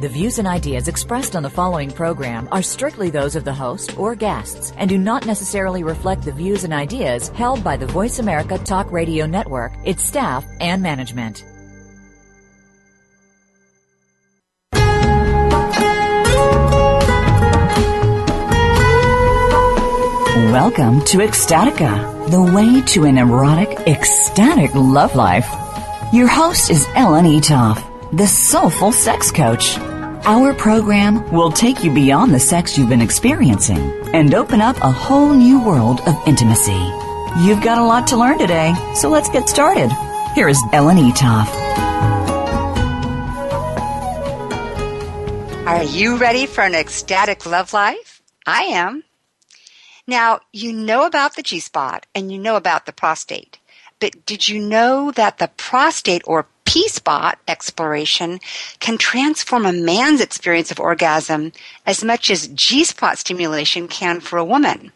The views and ideas expressed on the following program are strictly those of the host or guests and do not necessarily reflect the views and ideas held by the Voice America Talk Radio Network, its staff, and management. Welcome to Ecstatica, the way to an erotic, ecstatic love life. Your host is Ellen Eatough, the soulful sex coach. Our program will take you beyond the sex you've been experiencing and open up a whole new world of intimacy. You've got a lot to learn today, so let's get started. Here is Ellen Eatough. Are you ready for an ecstatic love life? I am. Now, you know about the G spot and you know about the prostate, but did you know that the prostate or P spot exploration can transform a man's experience of orgasm as much as G spot stimulation can for a woman?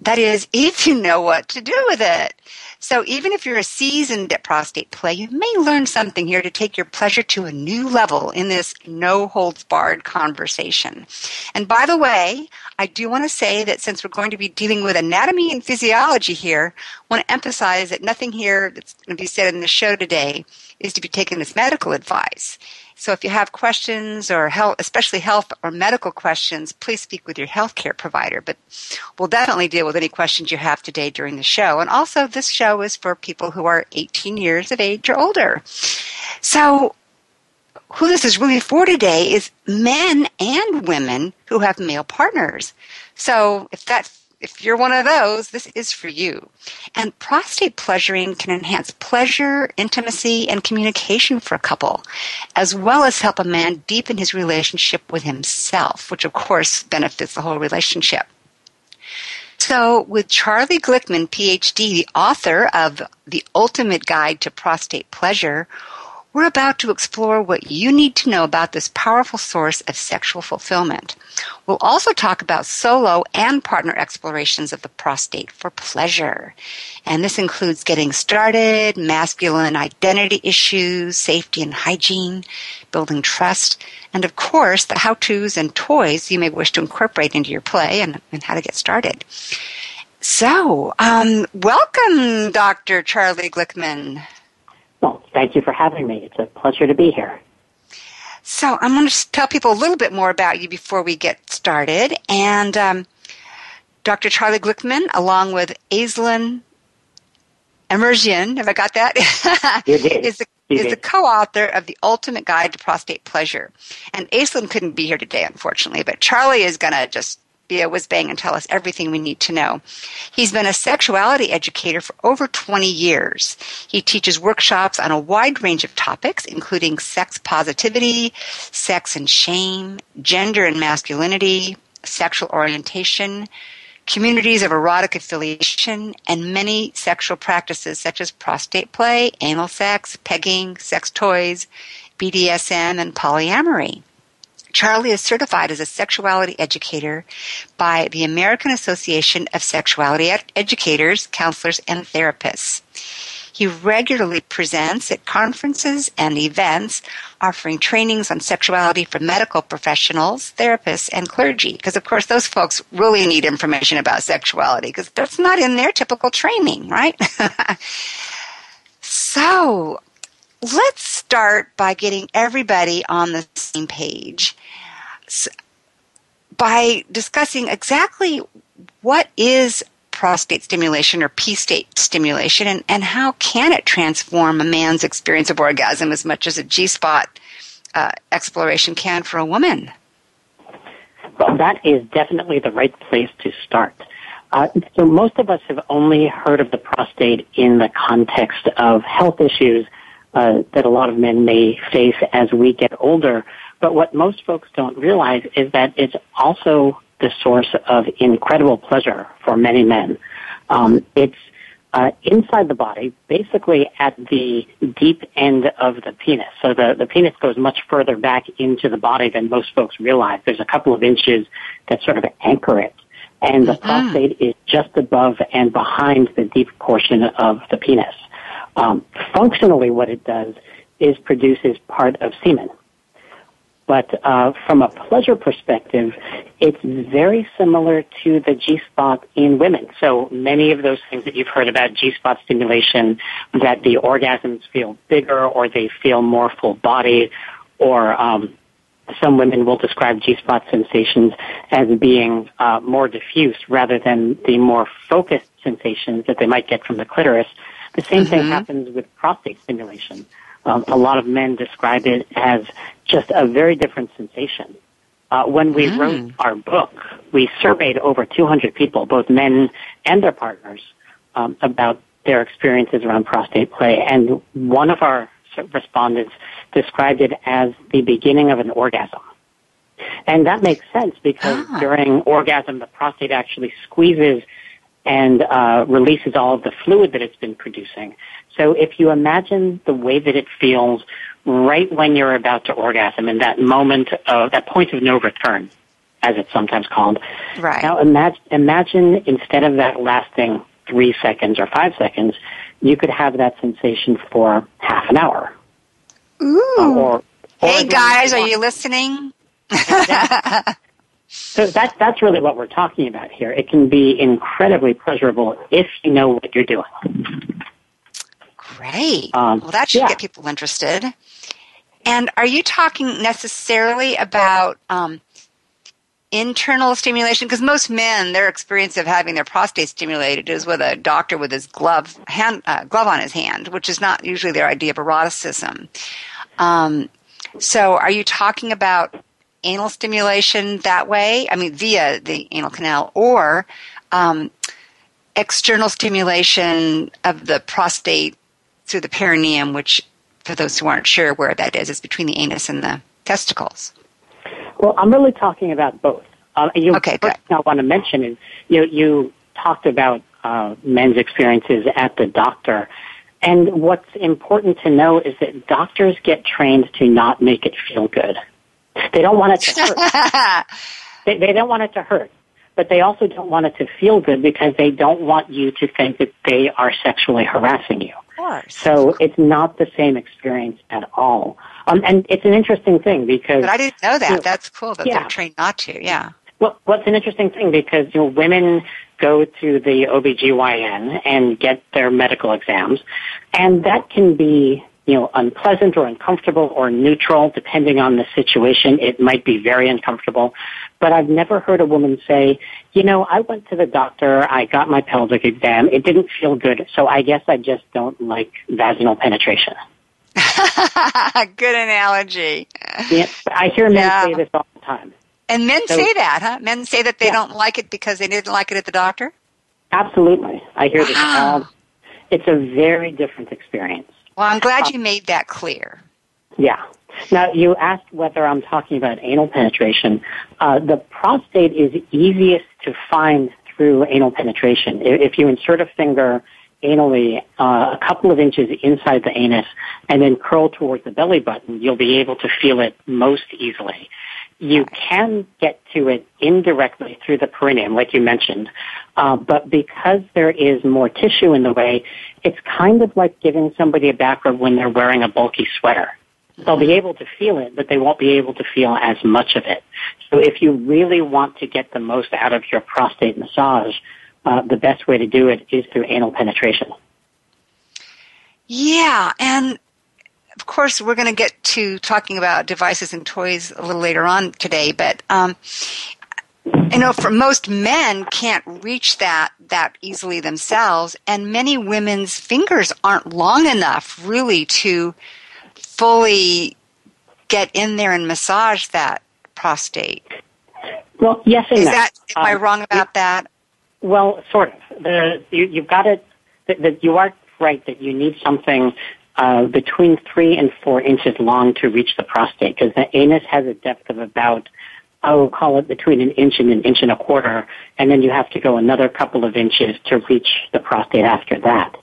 That is, if you know what to do with it. So even if you're a seasoned at prostate play, you may learn something here to take your pleasure to a new level in this no holds barred conversation. And by the way, I do want to say that since we're going to be dealing with anatomy and physiology here, I want to emphasize that nothing here that's going to be said in the show today is to be taken as medical advice. So if you have questions or health, especially health or medical questions, please speak with your healthcare provider. But we'll definitely deal with any questions you have today during the show. And also, this show is for people who are 18 years of age or older. So who this is really for today is men and women who have male partners. So if that's if you're one of those, this is for you. And prostate pleasuring can enhance pleasure, intimacy, and communication for a couple, as well as help a man deepen his relationship with himself, which of course benefits the whole relationship. So, with Charlie Glickman, PhD, the author of The Ultimate Guide to Prostate Pleasure, we're about to explore what you need to know about this powerful source of sexual fulfillment. We'll also talk about solo and partner explorations of the prostate for pleasure. And this includes getting started, masculine identity issues, safety and hygiene, building trust, and of course, the how to's and toys you may wish to incorporate into your play and, and how to get started. So, um, welcome, Dr. Charlie Glickman. Well, thank you for having me. It's a pleasure to be here. So I'm going to tell people a little bit more about you before we get started. And um, Dr. Charlie Glickman, along with Aislinn Emirzian, have I got that? You did. is the is the co-author of the Ultimate Guide to Prostate Pleasure. And Aislinn couldn't be here today, unfortunately, but Charlie is going to just be a whiz bang and tell us everything we need to know. He's been a sexuality educator for over 20 years. He teaches workshops on a wide range of topics, including sex positivity, sex and shame, gender and masculinity, sexual orientation, communities of erotic affiliation, and many sexual practices such as prostate play, anal sex, pegging, sex toys, BDSM, and polyamory. Charlie is certified as a sexuality educator by the American Association of Sexuality Ed- Educators, Counselors, and Therapists. He regularly presents at conferences and events offering trainings on sexuality for medical professionals, therapists, and clergy. Because, of course, those folks really need information about sexuality because that's not in their typical training, right? so, let's start by getting everybody on the same page by discussing exactly what is prostate stimulation or P spot stimulation and, and how can it transform a man's experience of orgasm as much as a G spot uh, exploration can for a woman? Well, that is definitely the right place to start. Uh, so most of us have only heard of the prostate in the context of health issues uh, that a lot of men may face as we get older. But what most folks don't realize is that it's also the source of incredible pleasure for many men. Um, it's uh, inside the body, basically at the deep end of the penis. So the, the penis goes much further back into the body than most folks realize. There's a couple of inches that sort of anchor it. And the mm-hmm. prostate is just above and behind the deep portion of the penis. Um, functionally, what it does is produces part of semen. But uh, from a pleasure perspective, it's very similar to the G spot in women. So many of those things that you've heard about G spot stimulation, that the orgasms feel bigger or they feel more full body, or um, some women will describe G spot sensations as being uh, more diffuse rather than the more focused sensations that they might get from the clitoris. The same mm-hmm. thing happens with prostate stimulation. Um, a lot of men describe it as just a very different sensation. Uh, when we mm. wrote our book, we surveyed over 200 people, both men and their partners, um, about their experiences around prostate play. And one of our respondents described it as the beginning of an orgasm. And that makes sense because ah. during orgasm, the prostate actually squeezes and uh, releases all of the fluid that it's been producing. So if you imagine the way that it feels right when you're about to orgasm in that moment of that point of no return, as it's sometimes called. Right. Now imagine, imagine instead of that lasting three seconds or five seconds, you could have that sensation for half an hour. Ooh. Uh, or, or hey guys, are you listening? so that, that's really what we're talking about here. It can be incredibly pleasurable if you know what you're doing. Great. Um, well, that should yeah. get people interested. And are you talking necessarily about um, internal stimulation? Because most men, their experience of having their prostate stimulated is with a doctor with his glove hand, uh, glove on his hand, which is not usually their idea of eroticism. Um, so, are you talking about anal stimulation that way? I mean, via the anal canal, or um, external stimulation of the prostate through the perineum, which for those who aren't sure where that is, is between the anus and the testicles. Well, I'm really talking about both. Um, you, okay, first I want to mention is you, you talked about uh, men's experiences at the doctor. And what's important to know is that doctors get trained to not make it feel good. They don't want it to hurt. they, they don't want it to hurt. But they also don't want it to feel good because they don't want you to think that they are sexually harassing you Of course. So it's not the same experience at all. Um, and it's an interesting thing because. But I didn't know that. You know, That's cool that yeah. they're trained not to. Yeah. Well, well, it's an interesting thing because you know women go to the OBGYN and get their medical exams, and that can be you know, unpleasant or uncomfortable or neutral, depending on the situation. It might be very uncomfortable. But I've never heard a woman say, you know, I went to the doctor, I got my pelvic exam, it didn't feel good, so I guess I just don't like vaginal penetration. good analogy. Yeah, I hear men yeah. say this all the time. And men so, say that, huh? Men say that they yeah. don't like it because they didn't like it at the doctor? Absolutely. I hear wow. this all. It's a very different experience. Well, I'm glad you made that clear. Yeah. Now, you asked whether I'm talking about anal penetration. Uh, the prostate is easiest to find through anal penetration. If you insert a finger anally uh, a couple of inches inside the anus and then curl towards the belly button, you'll be able to feel it most easily. You can get to it indirectly through the perineum, like you mentioned, uh, but because there is more tissue in the way, it's kind of like giving somebody a back rub when they're wearing a bulky sweater. They'll be able to feel it, but they won't be able to feel as much of it. So if you really want to get the most out of your prostate massage, uh, the best way to do it is through anal penetration. Yeah, and of course, we're going to get to talking about devices and toys a little later on today, but um, you know, for most men can't reach that that easily themselves, and many women's fingers aren't long enough really to fully get in there and massage that prostate. Well, yes and Is no. that am um, I wrong about it, that? Well, sort of. You, you've got it. That you are right that you need something uh, between three and four inches long to reach the prostate because the anus has a depth of about oh, call it between an inch and an inch and a quarter, and then you have to go another couple of inches to reach the prostate after that.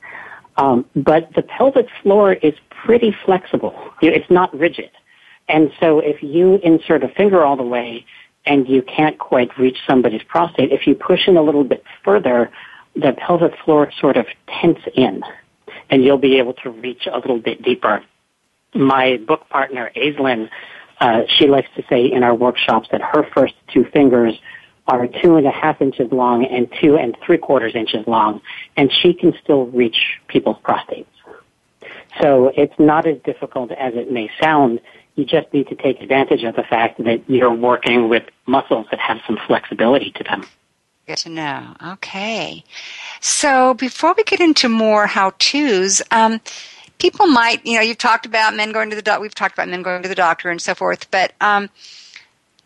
Um, but the pelvic floor is pretty flexible. It's not rigid. And so if you insert a finger all the way and you can't quite reach somebody's prostate, if you push in a little bit further, the pelvic floor sort of tense in and you'll be able to reach a little bit deeper. My book partner, Aislinn, uh, she likes to say in our workshops that her first two fingers are two and a half inches long and two and three quarters inches long, and she can still reach people's prostates. So it's not as difficult as it may sound. You just need to take advantage of the fact that you're working with muscles that have some flexibility to them. Good to know. Okay. So before we get into more how-tos, um, people might, you know, you've talked about men going to the doctor, we've talked about men going to the doctor and so forth, but um,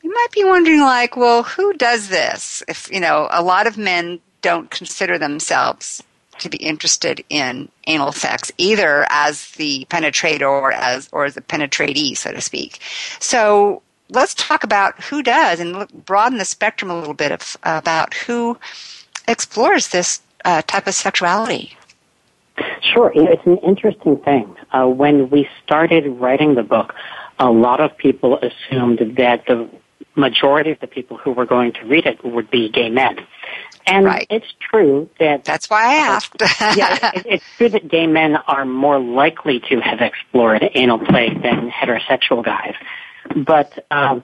you might be wondering, like, well, who does this? If, you know, a lot of men don't consider themselves to be interested in anal sex, either as the penetrator or as or as a penetratee, so to speak. So let's talk about who does and look, broaden the spectrum a little bit of, about who explores this uh, type of sexuality. Sure, it's an interesting thing. Uh, when we started writing the book, a lot of people assumed that the majority of the people who were going to read it would be gay men. And right. it's true that. That's why I asked. yeah, it, it's true that gay men are more likely to have explored anal play than heterosexual guys. But um,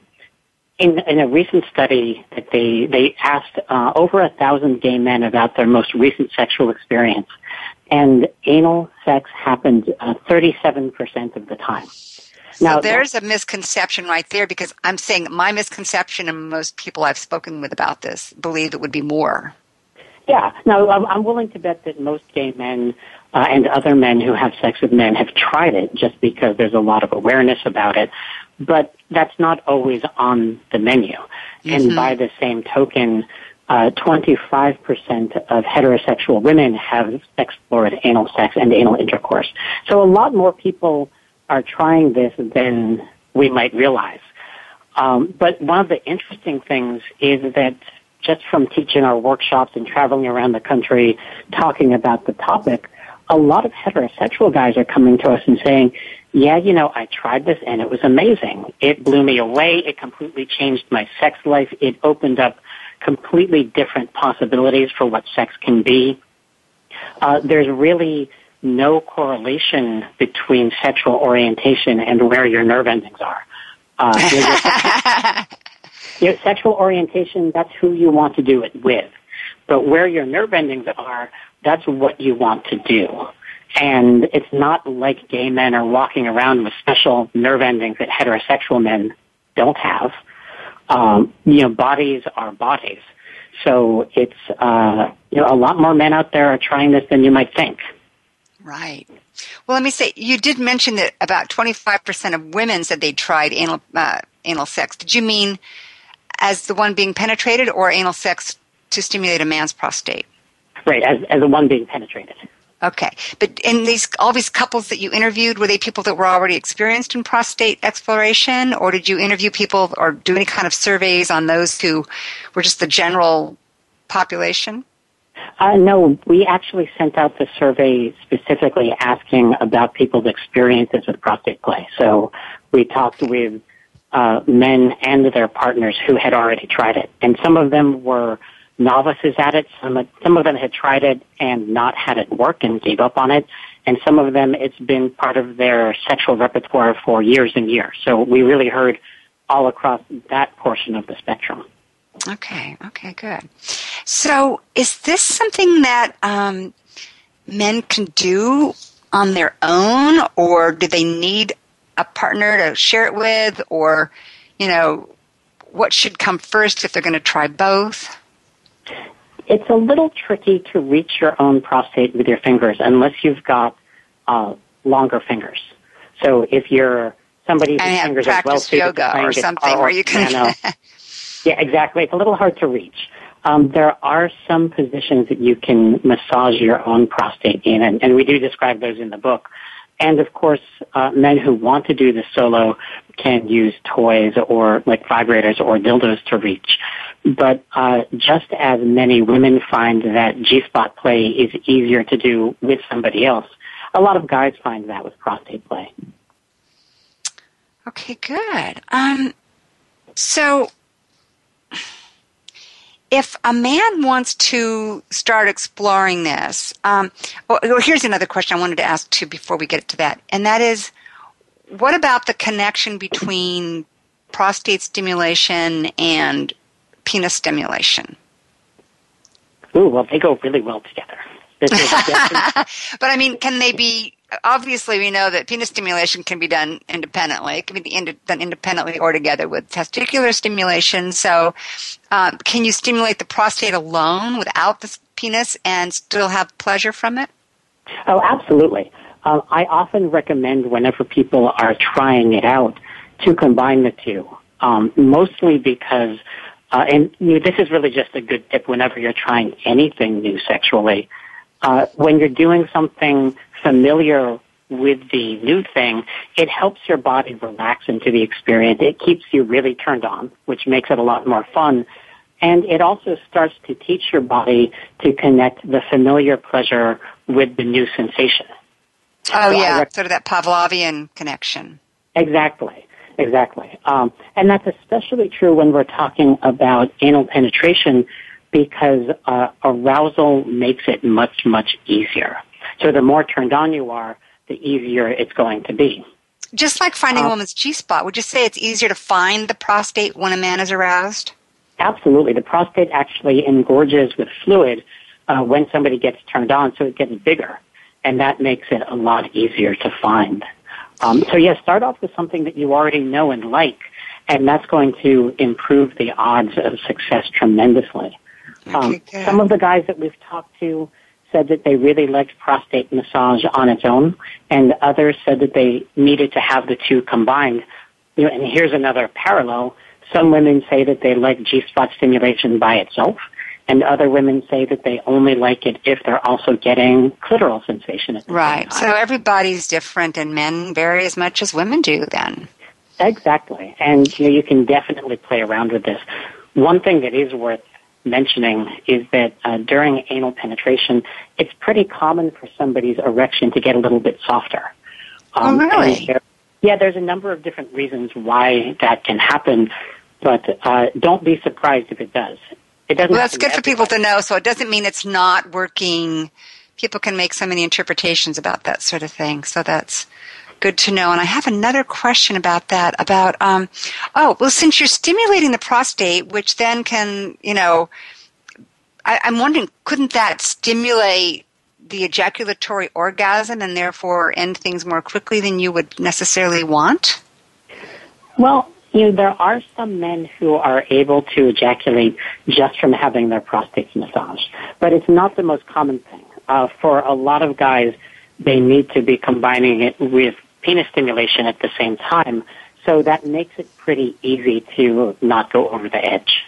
in, in a recent study that they they asked uh, over a thousand gay men about their most recent sexual experience, and anal sex happened uh, 37% of the time. Now, so there's a misconception right there because I'm saying my misconception, and most people I've spoken with about this believe it would be more. Yeah. Now, I'm willing to bet that most gay men uh, and other men who have sex with men have tried it just because there's a lot of awareness about it but that's not always on the menu. Mm-hmm. And by the same token, uh, 25% of heterosexual women have explored anal sex and anal intercourse. So a lot more people are trying this than we might realize. Um, but one of the interesting things is that just from teaching our workshops and traveling around the country talking about the topic, a lot of heterosexual guys are coming to us and saying, yeah, you know, I tried this and it was amazing. It blew me away. It completely changed my sex life. It opened up completely different possibilities for what sex can be. Uh, there's really no correlation between sexual orientation and where your nerve endings are. Uh, you know, sexual orientation, that's who you want to do it with. But where your nerve endings are, that's what you want to do. And it's not like gay men are walking around with special nerve endings that heterosexual men don't have. Um, you know, bodies are bodies. So it's, uh, you know, a lot more men out there are trying this than you might think. Right. Well, let me say, you did mention that about 25% of women said they tried anal, uh, anal sex. Did you mean as the one being penetrated or anal sex to stimulate a man's prostate? Right, as, as the one being penetrated. Okay, but in these all these couples that you interviewed, were they people that were already experienced in prostate exploration, or did you interview people or do any kind of surveys on those who were just the general population? Uh, no, we actually sent out the survey specifically asking about people's experiences with prostate play. So we talked with uh, men and their partners who had already tried it, and some of them were novices at it. Some, some of them had tried it and not had it work and gave up on it. And some of them, it's been part of their sexual repertoire for years and years. So we really heard all across that portion of the spectrum. Okay, okay, good. So is this something that um, men can do on their own, or do they need a partner to share it with, or, you know, what should come first if they're going to try both? It's a little tricky to reach your own prostate with your fingers unless you've got uh, longer fingers. So if you're somebody whose fingers are well suited yoga or something where you can. Piano, yeah, exactly. It's a little hard to reach. Um, there are some positions that you can massage your own prostate in, and, and we do describe those in the book. And of course, uh, men who want to do this solo can use toys or like vibrators or dildos to reach. But uh, just as many women find that G-spot play is easier to do with somebody else, a lot of guys find that with prostate play. Okay, good. Um, so if a man wants to start exploring this, um, well, here's another question I wanted to ask too before we get to that, and that is, what about the connection between prostate stimulation and penis stimulation? Ooh, well, they go really well together. but I mean, can they be? Obviously, we know that penis stimulation can be done independently. It can be done independently or together with testicular stimulation. So, uh, can you stimulate the prostate alone without the penis and still have pleasure from it? Oh, absolutely. Uh, I often recommend whenever people are trying it out to combine the two, um, mostly because, uh, and you know, this is really just a good tip whenever you're trying anything new sexually. Uh, when you're doing something familiar with the new thing, it helps your body relax into the experience. It keeps you really turned on, which makes it a lot more fun. And it also starts to teach your body to connect the familiar pleasure with the new sensation. Oh so yeah, rec- sort of that Pavlovian connection. Exactly, exactly. Um, and that's especially true when we're talking about anal penetration because uh, arousal makes it much, much easier. So the more turned on you are, the easier it's going to be. Just like finding uh, a woman's G spot, would you say it's easier to find the prostate when a man is aroused? Absolutely. The prostate actually engorges with fluid uh, when somebody gets turned on, so it gets bigger and that makes it a lot easier to find. Um, so yeah, start off with something that you already know and like, and that's going to improve the odds of success tremendously. Um, some of the guys that we've talked to said that they really liked prostate massage on its own, and others said that they needed to have the two combined. You know, and here's another parallel. Some women say that they like G-spot stimulation by itself, and other women say that they only like it if they're also getting clitoral sensation at the right. So everybody's different, and men vary as much as women do. Then exactly, and you know you can definitely play around with this. One thing that is worth mentioning is that uh, during anal penetration, it's pretty common for somebody's erection to get a little bit softer. Um, oh, really? There, yeah, there's a number of different reasons why that can happen, but uh, don't be surprised if it does. It doesn't. Well, that's good for people to know. So it doesn't mean it's not working. People can make so many interpretations about that sort of thing. So that's good to know. And I have another question about that. About um, oh, well, since you're stimulating the prostate, which then can, you know, I, I'm wondering, couldn't that stimulate the ejaculatory orgasm and therefore end things more quickly than you would necessarily want? Well, you know, there are some men who are able to ejaculate just from having their prostates massaged, but it's not the most common thing. Uh, for a lot of guys, they need to be combining it with penis stimulation at the same time, so that makes it pretty easy to not go over the edge.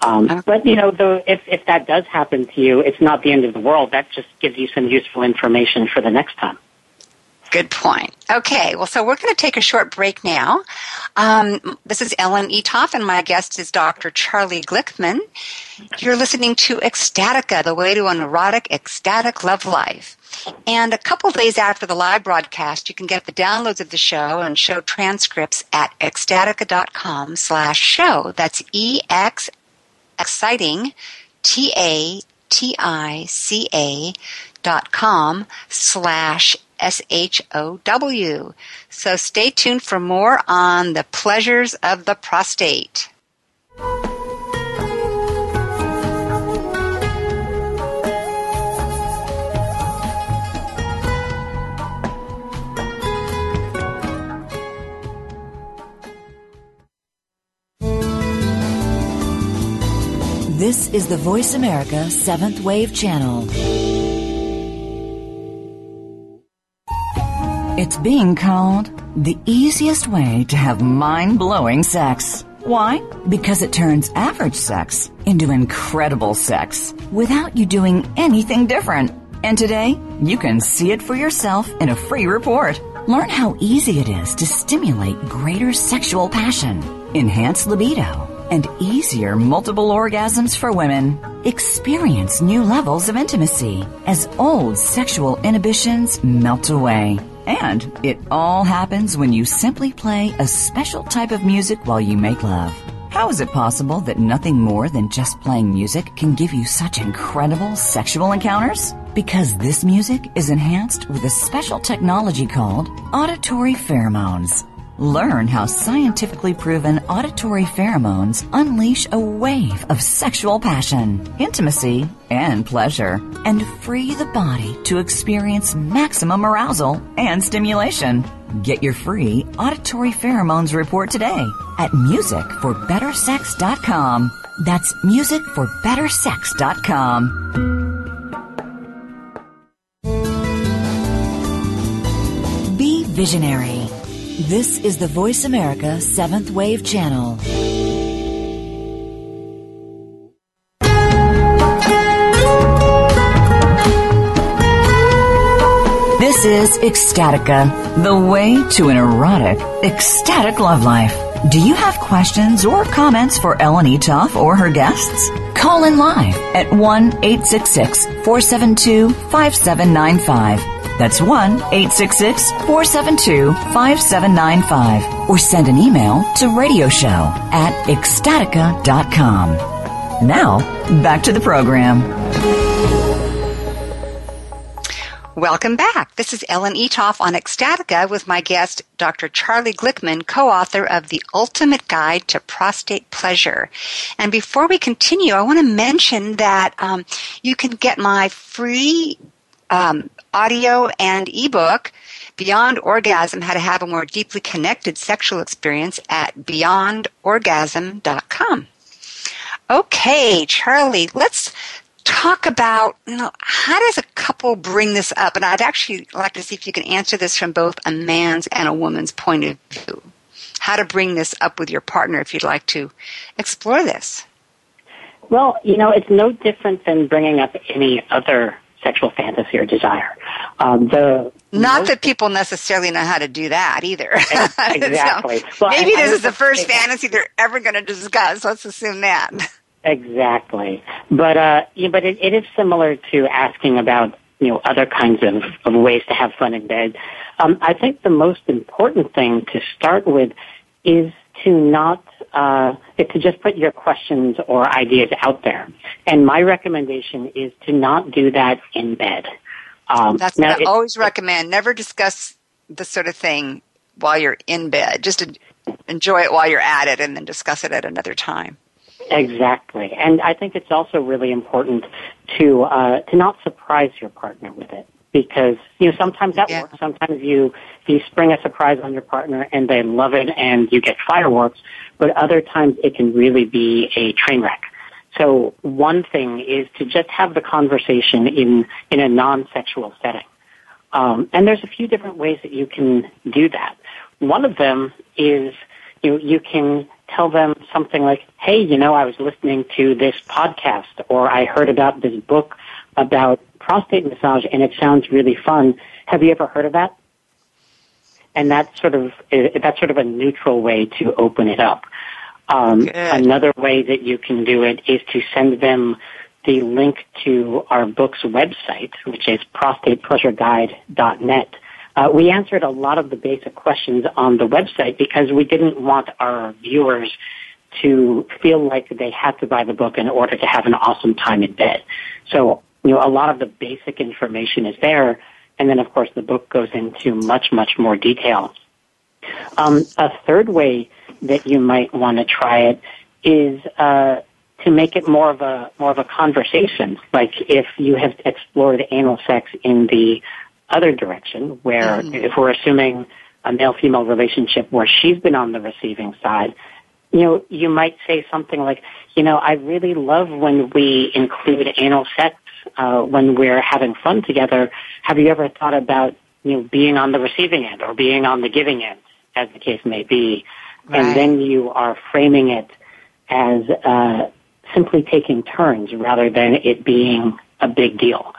Um. But you know, though, if if that does happen to you, it's not the end of the world. That just gives you some useful information for the next time. Good point. Okay, well, so we're going to take a short break now. Um, this is Ellen Eatough, and my guest is Dr. Charlie Glickman. You're listening to Ecstatica, the way to an erotic, ecstatic love life. And a couple days after the live broadcast, you can get the downloads of the show and show transcripts at ecstatica.com slash show. That's E-X, exciting, T-A-T-I-C-A dot com slash S-H-O-W. So stay tuned for more on the pleasures of the prostate. This is the Voice America Seventh Wave Channel. It's being called the easiest way to have mind blowing sex. Why? Because it turns average sex into incredible sex without you doing anything different. And today, you can see it for yourself in a free report. Learn how easy it is to stimulate greater sexual passion, enhance libido, and easier multiple orgasms for women. Experience new levels of intimacy as old sexual inhibitions melt away. And it all happens when you simply play a special type of music while you make love. How is it possible that nothing more than just playing music can give you such incredible sexual encounters? Because this music is enhanced with a special technology called auditory pheromones. Learn how scientifically proven auditory pheromones unleash a wave of sexual passion, intimacy, and pleasure, and free the body to experience maximum arousal and stimulation. Get your free auditory pheromones report today at musicforbettersex.com. That's musicforbettersex.com. Be visionary. This is the Voice America Seventh Wave Channel. This is Ecstatica, the way to an erotic, ecstatic love life. Do you have questions or comments for Ellen Eatough or her guests? Call in live at 1 866 472 5795 that's 1 866 472 5795. Or send an email to radioshow at ecstatica.com. Now, back to the program. Welcome back. This is Ellen Eatough on Ecstatica with my guest, Dr. Charlie Glickman, co-author of The Ultimate Guide to Prostate Pleasure. And before we continue, I want to mention that um, you can get my free um, audio and ebook, Beyond Orgasm How to Have a More Deeply Connected Sexual Experience at beyondorgasm.com. Okay, Charlie, let's talk about you know, how does a couple bring this up? And I'd actually like to see if you can answer this from both a man's and a woman's point of view. How to bring this up with your partner if you'd like to explore this. Well, you know, it's no different than bringing up any other sexual fantasy or desire. Um, the not most, that people necessarily know how to do that either. Exactly. so well, maybe this is the first fantasy they're ever going to discuss. Let's assume that. Exactly. But uh, yeah, but it, it is similar to asking about you know other kinds of, of ways to have fun in bed. Um, I think the most important thing to start with is to not uh, to just put your questions or ideas out there. And my recommendation is to not do that in bed. Um, That's what I always recommend. Never discuss this sort of thing while you're in bed. Just enjoy it while you're at it, and then discuss it at another time. Exactly, and I think it's also really important to uh, to not surprise your partner with it because you know sometimes that yeah. works. Sometimes you you spring a surprise on your partner and they love it and you get fireworks, but other times it can really be a train wreck. So one thing is to just have the conversation in in a non-sexual setting. Um, and there's a few different ways that you can do that. One of them is you you can tell them something like, "Hey, you know, I was listening to this podcast, or I heard about this book about prostate massage and it sounds really fun. Have you ever heard of that? And that's sort of that's sort of a neutral way to open it up. Um, another way that you can do it is to send them the link to our book's website, which is prostatepleasureguide.net. Uh, we answered a lot of the basic questions on the website because we didn't want our viewers to feel like they had to buy the book in order to have an awesome time in bed. So you know, a lot of the basic information is there, and then of course the book goes into much, much more detail. Um, a third way that you might want to try it is uh, to make it more of a more of a conversation. Like if you have explored anal sex in the other direction, where mm-hmm. if we're assuming a male-female relationship where she's been on the receiving side, you know, you might say something like, you know, I really love when we include anal sex uh, when we're having fun together, have you ever thought about you know being on the receiving end or being on the giving end, as the case may be, right. and then you are framing it as uh, simply taking turns rather than it being a big deal.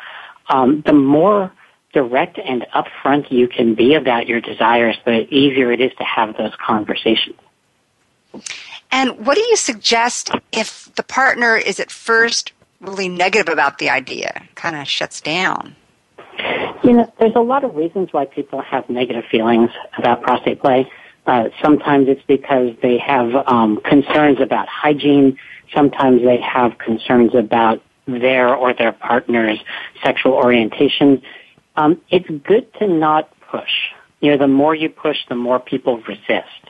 Um, the more direct and upfront you can be about your desires, the easier it is to have those conversations. And what do you suggest if the partner is at first really negative about the idea, kind of shuts down? You know, there's a lot of reasons why people have negative feelings about prostate play. Uh, sometimes it's because they have um, concerns about hygiene. Sometimes they have concerns about their or their partner's sexual orientation. Um, it's good to not push. You know, the more you push, the more people resist.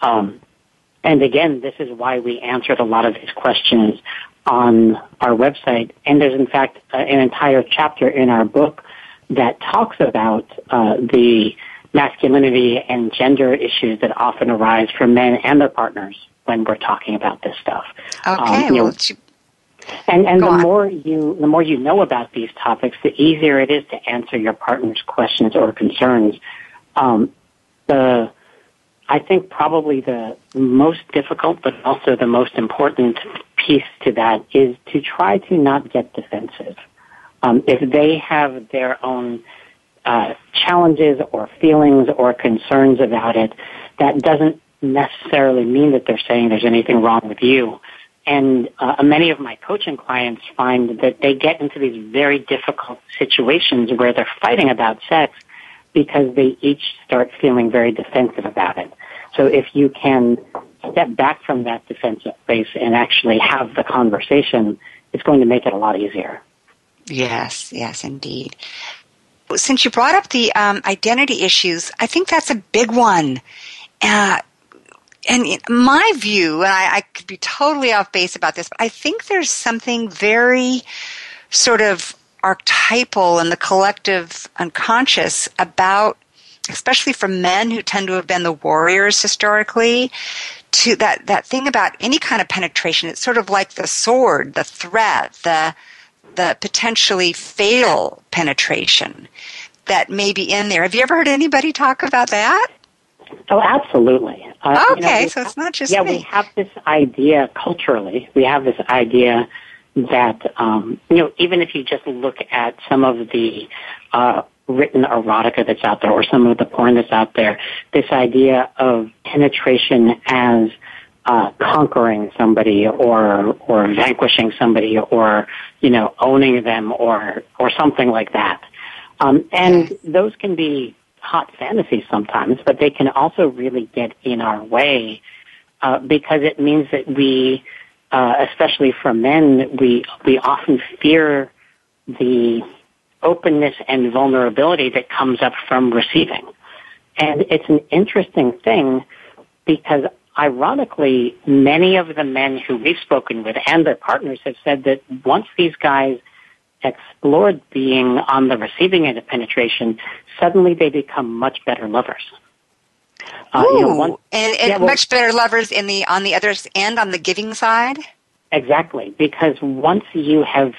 Um, and again, this is why we answered a lot of these questions on our website. And there's in fact uh, an entire chapter in our book that talks about uh, the masculinity and gender issues that often arise for men and their partners when we're talking about this stuff. Okay, um, well, know, and and the on. more you the more you know about these topics, the easier it is to answer your partner's questions or concerns. Um, the I think probably the most difficult, but also the most important piece to that is to try to not get defensive. Um, if they have their own uh, challenges or feelings or concerns about it, that doesn't necessarily mean that they're saying there's anything wrong with you. And uh, many of my coaching clients find that they get into these very difficult situations where they're fighting about sex because they each start feeling very defensive about it. So if you can step back from that defensive place and actually have the conversation, it's going to make it a lot easier. Yes, yes, indeed. Since you brought up the um, identity issues, I think that's a big one. Uh, and in my view, and I, I could be totally off base about this, but I think there's something very sort of archetypal and the collective unconscious about especially for men who tend to have been the warriors historically to that that thing about any kind of penetration it's sort of like the sword the threat the the potentially fatal penetration that may be in there. Have you ever heard anybody talk about that? Oh absolutely. Uh, okay you know, so it's not just yeah me. we have this idea culturally. We have this idea that um, you know even if you just look at some of the uh, written erotica that's out there or some of the porn that's out there, this idea of penetration as uh, conquering somebody or or vanquishing somebody or you know owning them or or something like that. Um, and those can be hot fantasies sometimes, but they can also really get in our way uh, because it means that we, uh, especially for men, we we often fear the openness and vulnerability that comes up from receiving. And it's an interesting thing because ironically, many of the men who we've spoken with and their partners have said that once these guys explored being on the receiving end of penetration, suddenly they become much better lovers. Uh, Ooh, you know, one, and, and yeah, well, much better lovers in the on the other end on the giving side. Exactly, because once you have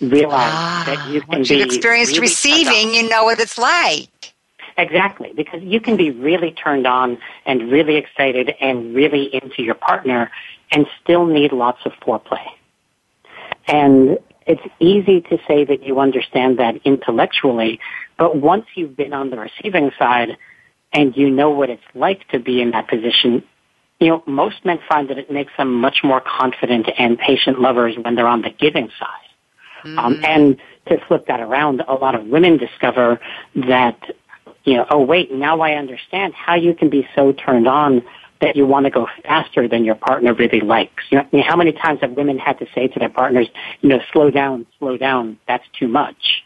realized ah, that you can once be you've experienced really receiving, you know what it's like. Exactly, because you can be really turned on and really excited and really into your partner and still need lots of foreplay. And it's easy to say that you understand that intellectually, but once you've been on the receiving side and you know what it's like to be in that position, you know, most men find that it makes them much more confident and patient lovers when they're on the giving side. Um, mm-hmm. Um, and to flip that around, a lot of women discover that, you know, oh wait, now I understand how you can be so turned on that you want to go faster than your partner really likes. You know, how many times have women had to say to their partners, you know, slow down, slow down, that's too much.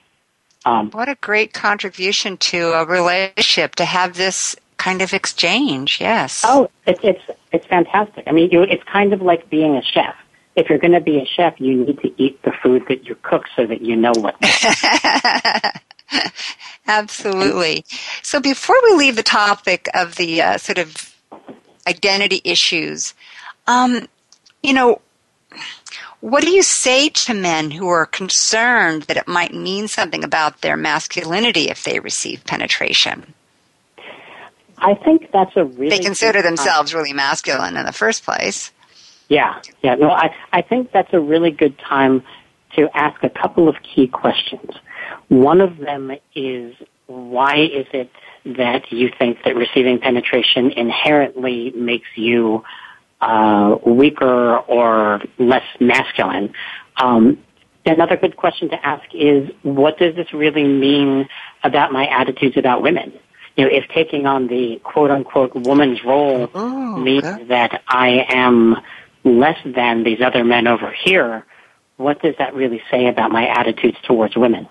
Um, what a great contribution to a relationship to have this kind of exchange. Yes. Oh, it, it's it's fantastic. I mean, you, it's kind of like being a chef if you're going to be a chef, you need to eat the food that you cook so that you know what. Absolutely. So before we leave the topic of the uh, sort of identity issues, um, you know, what do you say to men who are concerned that it might mean something about their masculinity if they receive penetration? I think that's a really. They consider themselves really masculine in the first place. Yeah, yeah. No, I, I think that's a really good time to ask a couple of key questions. One of them is why is it that you think that receiving penetration inherently makes you uh, weaker or less masculine? Um, another good question to ask is, what does this really mean about my attitudes about women? You know, if taking on the quote unquote woman's role oh, means okay. that I am less than these other men over here, what does that really say about my attitudes towards women?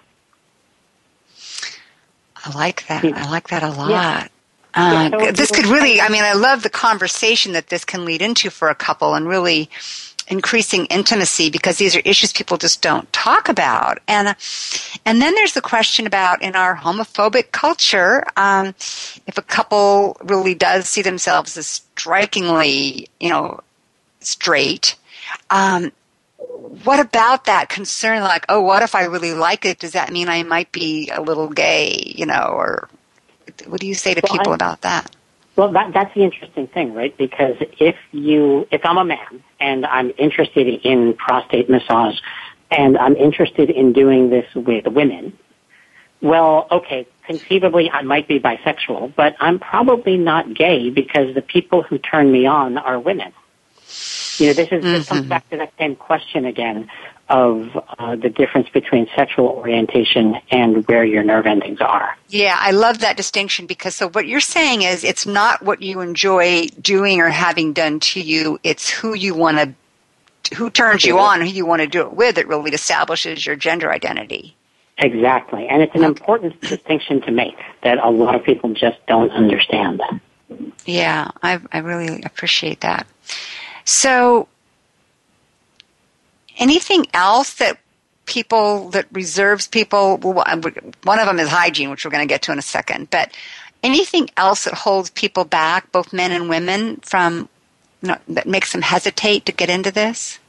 I like that. I like that a lot. Yeah. Uh, this could really, I mean, I love the conversation that this can lead into for a couple and really increasing intimacy because these are issues people just don't talk about. And, and then there's the question about in our homophobic culture, um, if a couple really does see themselves as strikingly, you know, straight, um, what about that concern? Like, oh, what if I really like it? Does that mean I might be a little gay? You know, or what do you say to well, people I, about that? Well, that, that's the interesting thing, right? Because if you, if I'm a man and I'm interested in prostate massage and I'm interested in doing this with women, well, okay, conceivably I might be bisexual, but I'm probably not gay because the people who turn me on are women. You know, this is mm-hmm. this comes mm-hmm. back to that same question again of uh, the difference between sexual orientation and where your nerve endings are. Yeah, I love that distinction because so what you're saying is it's not what you enjoy doing or having done to you; it's who you want to, who turns you on, who you want to do it with. It really establishes your gender identity. Exactly, and it's an important distinction to make that a lot of people just don't understand. Yeah, I, I really appreciate that. So, anything else that people that reserves people? One of them is hygiene, which we're going to get to in a second. But anything else that holds people back, both men and women, from you know, that makes them hesitate to get into this?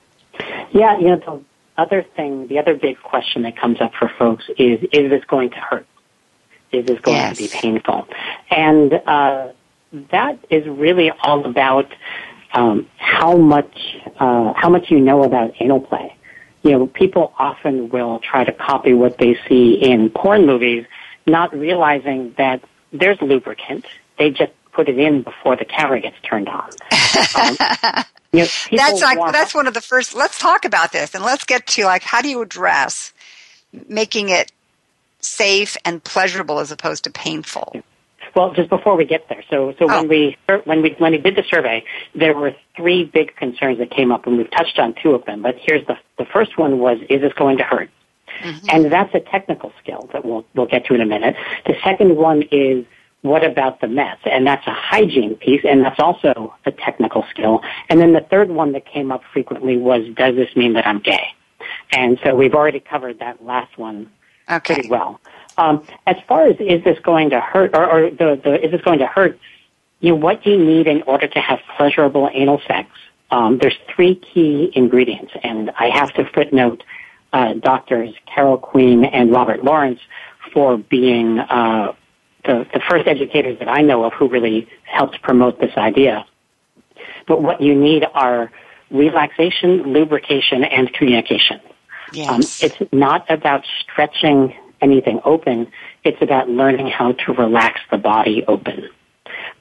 Yeah, you know, the other thing, the other big question that comes up for folks is: Is this going to hurt? Is this going yes. to be painful? And uh, that is really all about um, how much uh, how much you know about anal play. You know, people often will try to copy what they see in porn movies, not realizing that there's lubricant. They just put it in before the camera gets turned on. Um, you know, that's like that's one of the first. Let's talk about this, and let's get to like how do you address making it safe and pleasurable as opposed to painful. Well, just before we get there, so so oh. when we when we when we did the survey, there were three big concerns that came up, and we've touched on two of them. But here's the the first one was: Is this going to hurt? Mm-hmm. And that's a technical skill that we'll we'll get to in a minute. The second one is what about the mess? And that's a hygiene piece, and that's also a technical skill. And then the third one that came up frequently was, does this mean that I'm gay? And so we've already covered that last one okay. pretty well. Um, as far as is this going to hurt, or, or the, the is this going to hurt? You know, what do you need in order to have pleasurable anal sex. Um, there's three key ingredients, and I have to footnote uh, doctors Carol Queen and Robert Lawrence for being uh, the, the first educators that I know of who really helped promote this idea. But what you need are relaxation, lubrication, and communication. Yes. Um, it's not about stretching anything open. It's about learning how to relax the body open.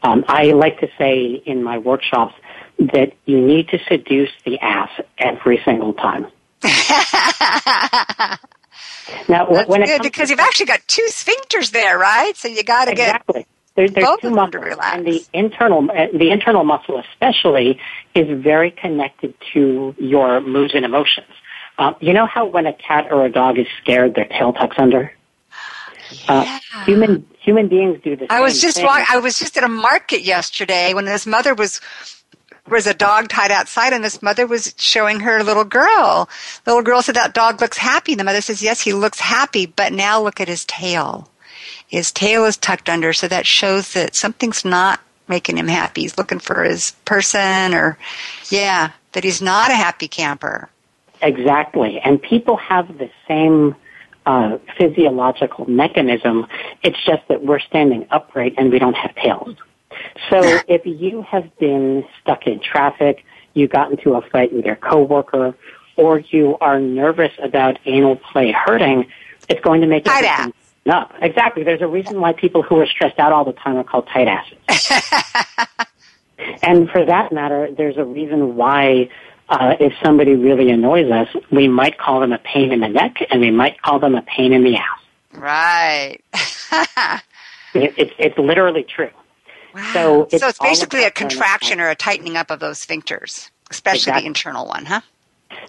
Um, I like to say in my workshops that you need to seduce the ass every single time. now, That's when good because you've actually got two sphincters there, right? So you got to exactly. get there, there's Both two muscles, and the internal uh, the internal muscle especially is very connected to your moods and emotions. Uh, you know how when a cat or a dog is scared, their tail tucks under. Uh, yeah. Uh, human human beings do this. I was just walk, I was just at a market yesterday when this mother was was a dog tied outside and this mother was showing her little girl. The little girl said that dog looks happy. The mother says, yes, he looks happy, but now look at his tail. His tail is tucked under, so that shows that something's not making him happy. He's looking for his person or, yeah, that he's not a happy camper. Exactly. And people have the same uh, physiological mechanism. It's just that we're standing upright and we don't have tails. So if you have been stuck in traffic, you got into a fight with your coworker, or you are nervous about anal play hurting, It's going to make tight ass. No, exactly. There's a reason why people who are stressed out all the time are called tight asses. and for that matter, there's a reason why uh, if somebody really annoys us, we might call them a pain in the neck, and we might call them a pain in the ass. Right. it, it's it's literally true. Wow. So it's, so it's basically a contraction or a tightening up of those sphincters, especially Exactly. the internal one, huh?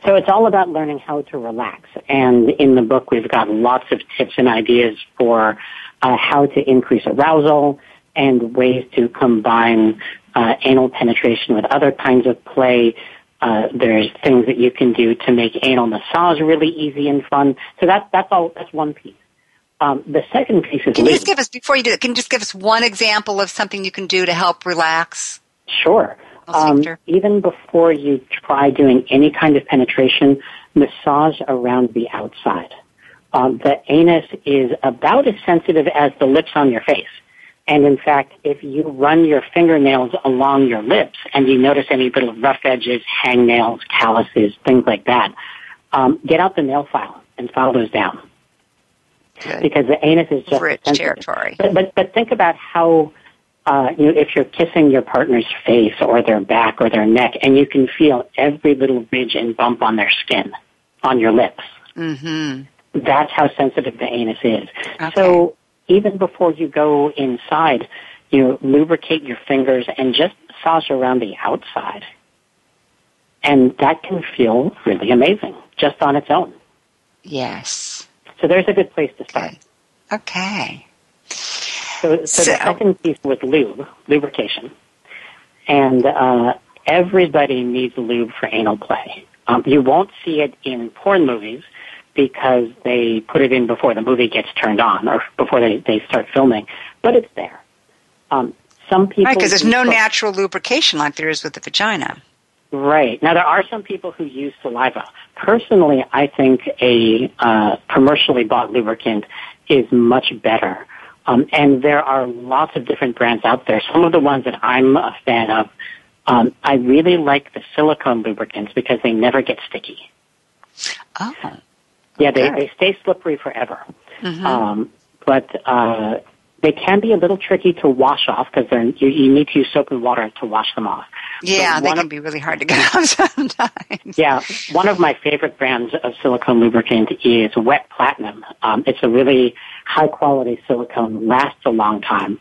So it's all about learning how to relax. And in the book, we've got lots of tips and ideas for uh, how to increase arousal and ways to combine uh, anal penetration with other kinds of play. Uh, there's things that you can do to make anal massage really easy and fun. So that's that's all. That's one piece. Um, the second piece is Can you just give us, before you do it, can you just give us one example of something you can do to help relax? Sure. Um, even before you try doing any kind of penetration, massage around the outside. Um, the anus is about as sensitive as the lips on your face. And in fact, if you run your fingernails along your lips and you notice any little rough edges, hangnails, calluses, things like that, um, get out the nail file and file those down Good. because the anus is just Rich sensitive. territory. But, but but think about how uh, you know if you're kissing your partner's face or their back or their neck, and you can feel every little ridge and bump on their skin, on your lips. Mm-hmm. That's how sensitive the anus is. Okay. So even before you go inside, you lubricate your fingers and just massage around the outside, and that can feel really amazing just on its own. Yes. So there's a good place to start. Good. Okay. So, so, So- the second piece was lube, lubrication. And uh, everybody needs lube for anal play. Um, you won't see it in porn movies because they put it in before the movie gets turned on or before they, they start filming, but it's there. Um, some people Right, because there's no natural lubrication like there is with the vagina. Right. Now, there are some people who use saliva. Personally, I think a uh, commercially bought lubricant is much better. Um, and there are lots of different brands out there. Some of the ones that I'm a fan of, um, I really like the silicone lubricants because they never get sticky. Oh. Yeah, they, Okay. they stay slippery forever. Mm-hmm. Um, but uh, they can be a little tricky to wash off because you, you need to use soap and water to wash them off. Yeah, they can of- be really hard to get out sometimes. Yeah, one of my favorite brands of silicone lubricant is Wet Platinum. Um, it's a really high quality silicone, lasts a long time.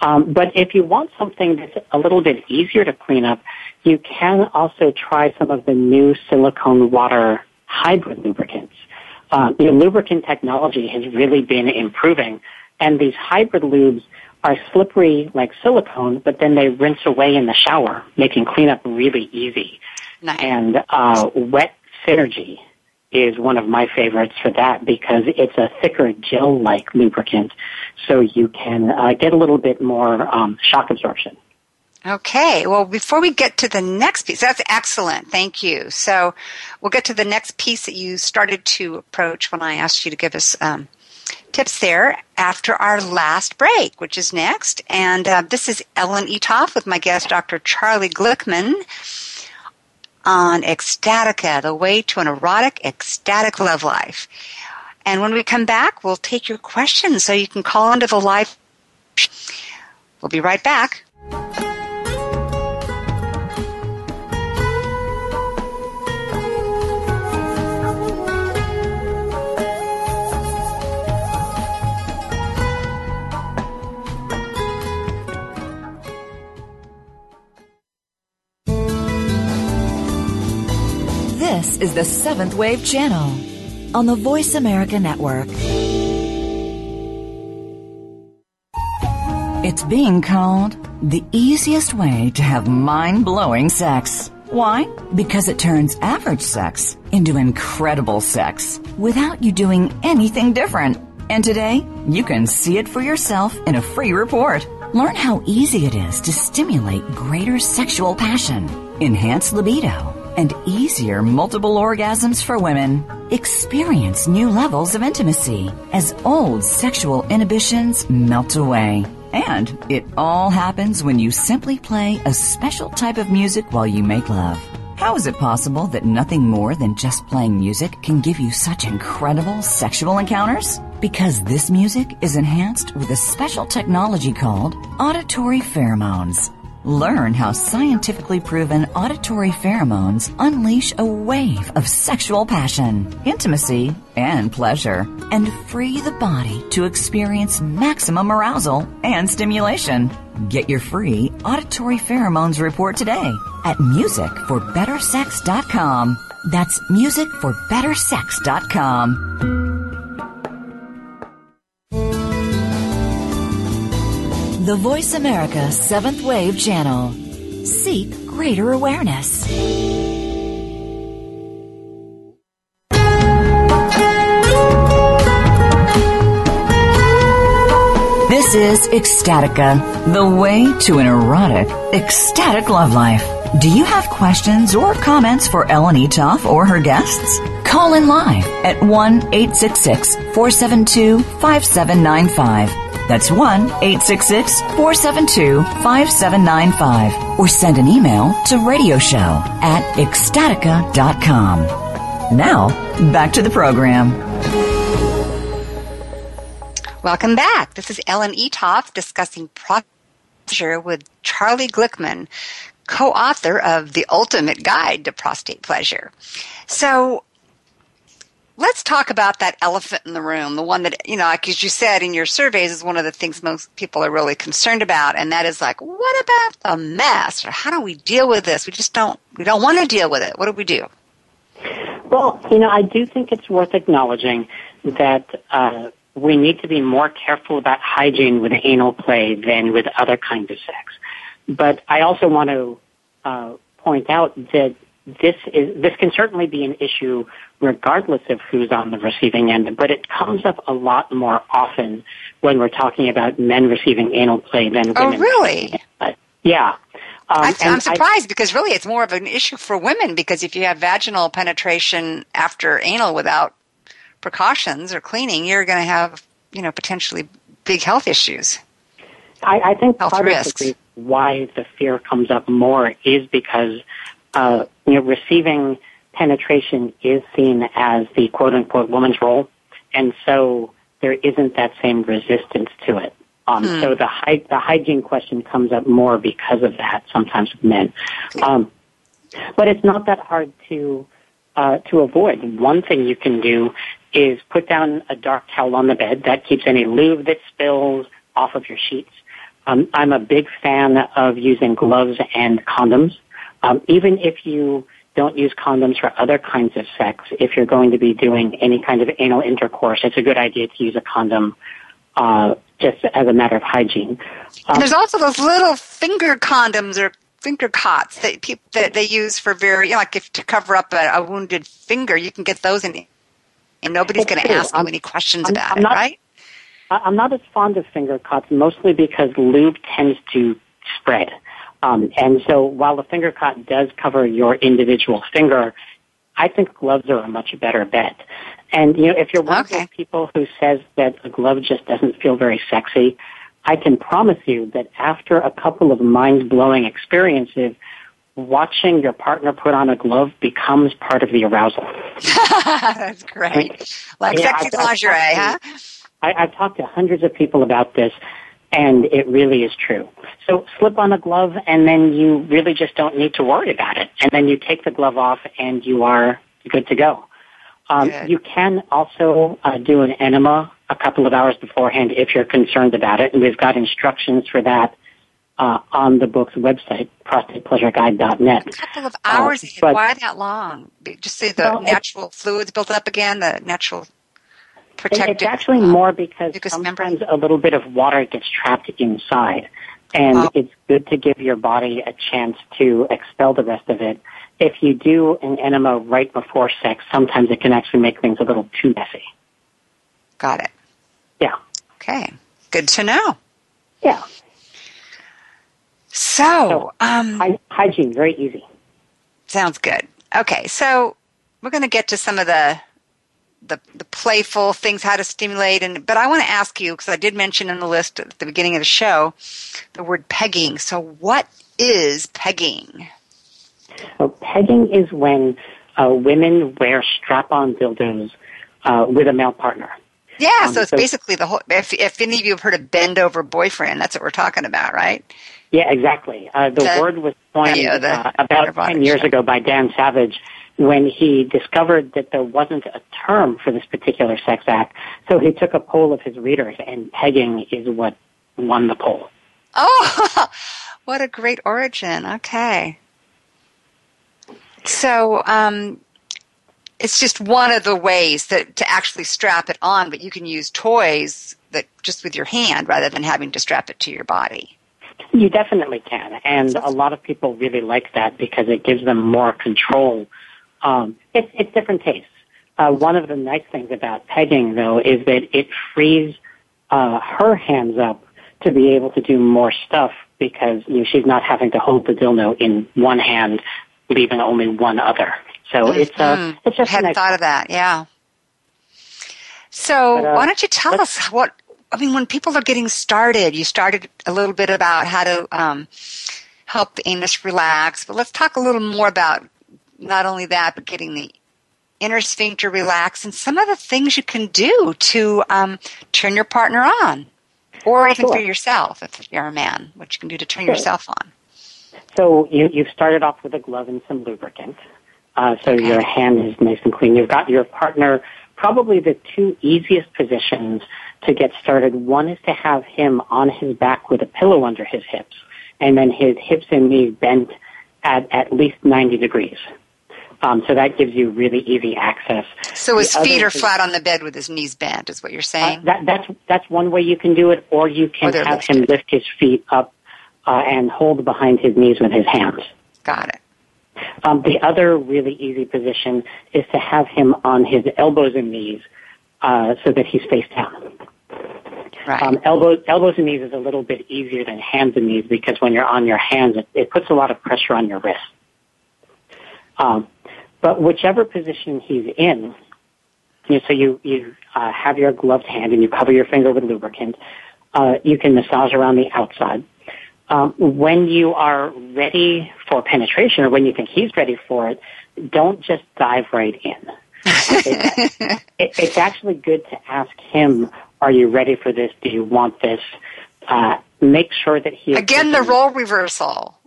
Um, but if you want something that's a little bit easier to clean up, you can also try some of the new silicone water hybrid lubricants. You know, lubricant technology has really been improving, and these hybrid lubes are slippery like silicone, but then they rinse away in the shower, making cleanup really easy. Nice. And uh, Wet Synergy is one of my favorites for that because it's a thicker gel-like lubricant, so you can uh, get a little bit more um, shock absorption. Okay, well, before we get to the next piece, that's excellent. Thank you. So we'll get to the next piece that you started to approach when I asked you to give us um, tips there after our last break, which is next. And uh, this is Ellen Eatough with my guest, Dr. Charlie Glickman, on Ecstatica, the way to an erotic, ecstatic love life. And when we come back, we'll take your questions so you can call into the live. We'll be right back. This is the Seventh Wave Channel on the Voice America Network. It's being called the easiest way to have mind blowing sex. Why? Because it turns average sex into incredible sex without you doing anything different. And today, you can see it for yourself in a free report. Learn how easy it is to stimulate greater sexual passion, enhance libido, and easier multiple orgasms for women. Experience new levels of intimacy as old sexual inhibitions melt away. And it all happens when you simply play a special type of music while you make love. How is it possible that nothing more than just playing music can give you such incredible sexual encounters? Because this music is enhanced with a special technology called auditory pheromones. Learn how scientifically proven auditory pheromones unleash a wave of sexual passion, intimacy, and pleasure, and free the body to experience maximum arousal and stimulation. Get your free auditory pheromones report today at musicforbettersex.com. That's musicforbettersex.com. The Voice America Seventh Wave Channel. Seek greater awareness. This is Ecstatica, the way to an erotic, ecstatic love life. Do you have questions or comments for Ellen Eatough or her guests? Call in live at 1 866 472 5795. That's 1 866 472 5795. Or send an email to radioshow at ecstatica.com. Now, back to the program. Welcome back. This is Ellen Eatough discussing pleasure with Charlie Glickman, co-author of The Ultimate Guide to Prostate Pleasure. So let's talk about that elephant in the room, the one that, you know, like as you said in your surveys is one of the things most people are really concerned about. And that is like, what about the mess? Or how do we deal with this? We just don't, we don't want to deal with it. What do we do? Well, you know, I do think it's worth acknowledging that uh, we need to be more careful about hygiene with anal play than with other kinds of sex. But I also want to uh, point out that this is this can certainly be an issue regardless of who's on the receiving end, but it comes up a lot more often when we're talking about men receiving anal play than oh, women. Oh, really? yeah. Um, I, am surprised I, because really it's more of an issue for women because if you have vaginal penetration after anal without precautions or cleaning, you're going to have, you know, potentially big health issues. I, I think health part risks. of the why the fear comes up more is because, uh, you know, receiving penetration is seen as the quote unquote woman's role. And so there isn't that same resistance to it. Um, hmm. So the, hy- the hygiene question comes up more because of that sometimes with men. Um, but it's not that hard to uh, to avoid. One thing you can do is put down a dark towel on the bed. That keeps any lube that spills off of your sheets. Um, I'm a big fan of using gloves and condoms. Um, even if you don't use condoms for other kinds of sex, if you're going to be doing any kind of anal intercourse, it's a good idea to use a condom uh, just as a matter of hygiene. Um, and there's also those little finger condoms or finger cots that people that they use for very you know, like if to cover up a, a wounded finger. You can get those in, and nobody's going to ask you any questions I'm, about I'm it, not, right? I'm not as fond of finger cots, mostly because lube tends to spread. Um, and so while the finger cot does cover your individual finger, I think gloves are a much better bet. And you know, if you're one okay. of those people who says that a glove just doesn't feel very sexy, I can promise you that after a couple of mind-blowing experiences, watching your partner put on a glove becomes part of the arousal. That's great. I mean, like yeah, sexy I've, lingerie, I've huh? I, I've talked to hundreds of people about this, and it really is true. So slip on a glove, and then you really just don't need to worry about it. And then you take the glove off, and you are good to go. Um, you can also uh, do an enema a couple of hours beforehand if you're concerned about it, and we've got instructions for that uh, on the book's website, prostatepleasureguide.net. A couple of hours. Uh, but, why that long? Just say the well, natural fluids built up again, the natural protective. It's actually more because sometimes membrane. a little bit of water gets trapped inside, and oh. it's good to give your body a chance to expel the rest of it. If you do an enema right before sex, sometimes it can actually make things a little too messy. Got it. Yeah. Okay. Good to know. Yeah. So, um, hygiene, very easy. Sounds good. Okay, so we're going to get to some of the the, the playful things, how to stimulate, and but I want to ask you because I did mention in the list at the beginning of the show the word pegging. So, what is pegging? So pegging is when uh, women wear strap-on dildos uh, with a male partner. Yeah, um, so it's so, basically the whole. If, if any of you have heard of bend over boyfriend, that's what we're talking about, right? Yeah, exactly. Uh, the, the, word was coined yeah, the, uh, about ten years ago by Dan Savage when he discovered that there wasn't a term for this particular sex act. So he took a poll of his readers, and pegging is what won the poll. Oh, what a great origin! Okay. So, um, it's just one of the ways that to actually strap it on, but you can use toys that just with your hand rather than having to strap it to your body. You definitely can, and a lot of people really like that because it gives them more control. Um, it's, it's different tastes. Uh, one of the nice things about pegging, though, is that it frees uh, her hands up to be able to do more stuff because you know, she's not having to hold the dildo in one hand, leaving only one other. So mm-hmm. it's uh, it's just. I hadn't thought of that. Yeah. So but, uh, why don't you tell us what? I mean, when people are getting started, you started a little bit about how to um, help the anus relax, but let's talk a little more about not only that, but getting the inner sphincter relaxed and some of the things you can do to um, turn your partner on, or even sure. for yourself if you're a man, what you can do to turn sure. yourself on. So you, you've started off with a glove and some lubricant. Uh, so okay. your hand is nice and clean. You've got your partner, probably the two easiest positions to get started. One is to have him on his back with a pillow under his hips, and then his hips and knees bent at at least 90 degrees. Um, so that gives you really easy access. So his feet are flat on the bed with his knees bent, is what you're saying? Uh, that, that's that's one way you can do it, or you can or have lifted. him lift his feet up uh, and hold behind his knees with his hands. Got it. Um, the other really easy position is to have him on his elbows and knees uh, so that he's face down. Right. Um, elbows, elbows and knees is a little bit easier than hands and knees because when you're on your hands, it, it puts a lot of pressure on your wrist. Um, but whichever position he's in, you know, so you you uh, have your gloved hand and you cover your finger with lubricant. Uh, you can massage around the outside um, when you are ready for penetration or when you think he's ready for it, don't just dive right in. it, it, it's actually good to ask him, are you ready for this? Do you want this? Uh, make sure that he again the role reversal.